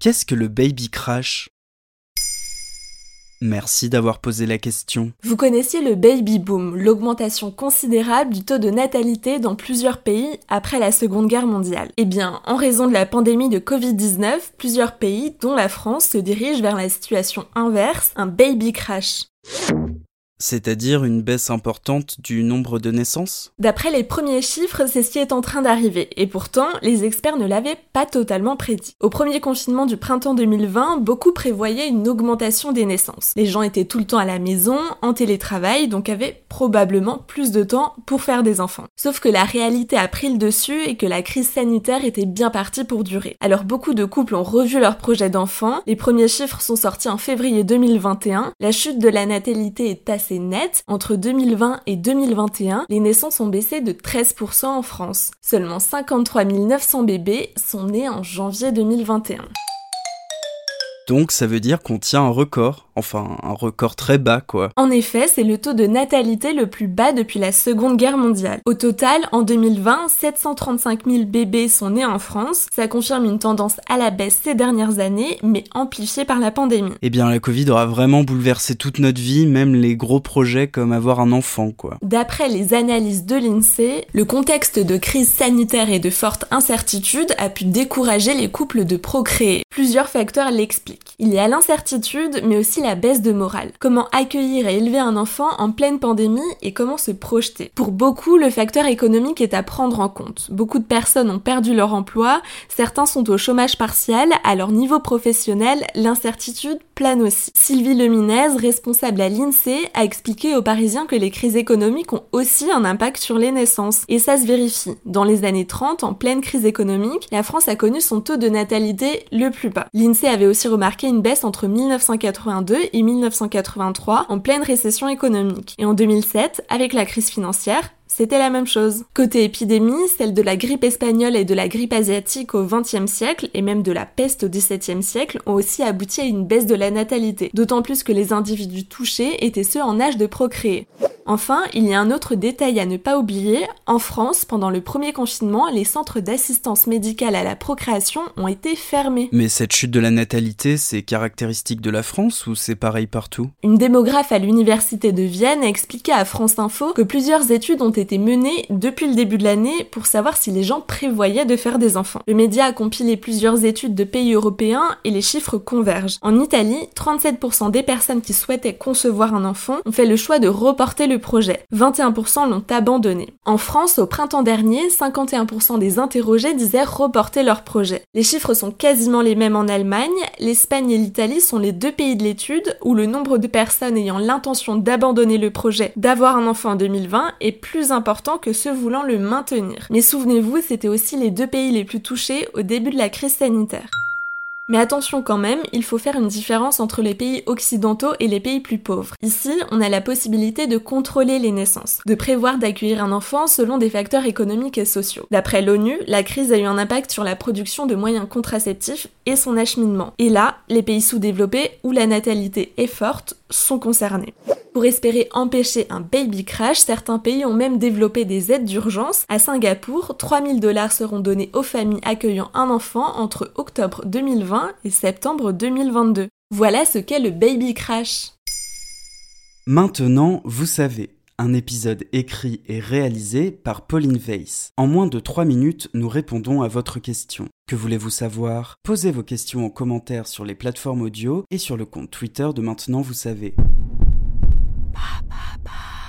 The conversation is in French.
Qu'est-ce que le baby crash? Merci d'avoir posé la question. Vous connaissiez le baby boom, l'augmentation considérable du taux de natalité dans plusieurs pays après la Seconde Guerre mondiale. Eh bien, en raison de la pandémie de Covid-19, plusieurs pays, dont la France, se dirigent vers la situation inverse, un baby crash c'est-à-dire une baisse importante du nombre de naissances? D'après les premiers chiffres, c'est ce qui est en train d'arriver, et pourtant, les experts ne l'avaient pas totalement prédit. Au premier confinement du printemps 2020, beaucoup prévoyaient une augmentation des naissances. Les gens étaient tout le temps à la maison, en télétravail, donc avaient probablement plus de temps pour faire des enfants. Sauf que la réalité a pris le dessus et que la crise sanitaire était bien partie pour durer. Alors beaucoup de couples ont revu leur projet d'enfant, les premiers chiffres sont sortis en février 2021, la chute de la natalité est assez net, entre 2020 et 2021, les naissances ont baissé de 13% en France. Seulement 53 900 bébés sont nés en janvier 2021. Donc ça veut dire qu'on tient un record, enfin un record très bas quoi. En effet, c'est le taux de natalité le plus bas depuis la Seconde Guerre mondiale. Au total, en 2020, 735 000 bébés sont nés en France. Ça confirme une tendance à la baisse ces dernières années, mais amplifiée par la pandémie. Eh bien, la Covid aura vraiment bouleversé toute notre vie, même les gros projets comme avoir un enfant quoi. D'après les analyses de l'INSEE, le contexte de crise sanitaire et de forte incertitude a pu décourager les couples de procréer. Plusieurs facteurs l'expliquent. Il y a l'incertitude, mais aussi la baisse de morale. Comment accueillir et élever un enfant en pleine pandémie et comment se projeter. Pour beaucoup, le facteur économique est à prendre en compte. Beaucoup de personnes ont perdu leur emploi, certains sont au chômage partiel, à leur niveau professionnel, l'incertitude plane aussi. Sylvie Leminez, responsable à l'INSEE, a expliqué aux Parisiens que les crises économiques ont aussi un impact sur les naissances. Et ça se vérifie. Dans les années 30, en pleine crise économique, la France a connu son taux de natalité le plus bas. L'INSEE avait aussi remarqué une baisse entre 1982 et 1983 en pleine récession économique. Et en 2007, avec la crise financière, c'était la même chose. Côté épidémie, celle de la grippe espagnole et de la grippe asiatique au XXe siècle, et même de la peste au XVIIe siècle, ont aussi abouti à une baisse de la natalité, d'autant plus que les individus touchés étaient ceux en âge de procréer. Enfin, il y a un autre détail à ne pas oublier. En France, pendant le premier confinement, les centres d'assistance médicale à la procréation ont été fermés. Mais cette chute de la natalité, c'est caractéristique de la France ou c'est pareil partout? Une démographe à l'université de Vienne a expliqué à France Info que plusieurs études ont été menées depuis le début de l'année pour savoir si les gens prévoyaient de faire des enfants. Le média a compilé plusieurs études de pays européens et les chiffres convergent. En Italie, 37% des personnes qui souhaitaient concevoir un enfant ont fait le choix de reporter le projet. 21% l'ont abandonné. En France, au printemps dernier, 51% des interrogés disaient reporter leur projet. Les chiffres sont quasiment les mêmes en Allemagne, l'Espagne et l'Italie sont les deux pays de l'étude où le nombre de personnes ayant l'intention d'abandonner le projet d'avoir un enfant en 2020 est plus important que ceux voulant le maintenir. Mais souvenez-vous, c'était aussi les deux pays les plus touchés au début de la crise sanitaire. Mais attention quand même, il faut faire une différence entre les pays occidentaux et les pays plus pauvres. Ici, on a la possibilité de contrôler les naissances, de prévoir d'accueillir un enfant selon des facteurs économiques et sociaux. D'après l'ONU, la crise a eu un impact sur la production de moyens contraceptifs et son acheminement. Et là, les pays sous-développés, où la natalité est forte, sont concernés. Pour espérer empêcher un baby crash, certains pays ont même développé des aides d'urgence. À Singapour, 3000 dollars seront donnés aux familles accueillant un enfant entre octobre 2020 et septembre 2022. Voilà ce qu'est le baby crash. Maintenant, vous savez. Un épisode écrit et réalisé par Pauline Weiss. En moins de 3 minutes, nous répondons à votre question. Que voulez-vous savoir? Posez vos questions en commentaire sur les plateformes audio et sur le compte Twitter de Maintenant, vous savez. 爸爸爸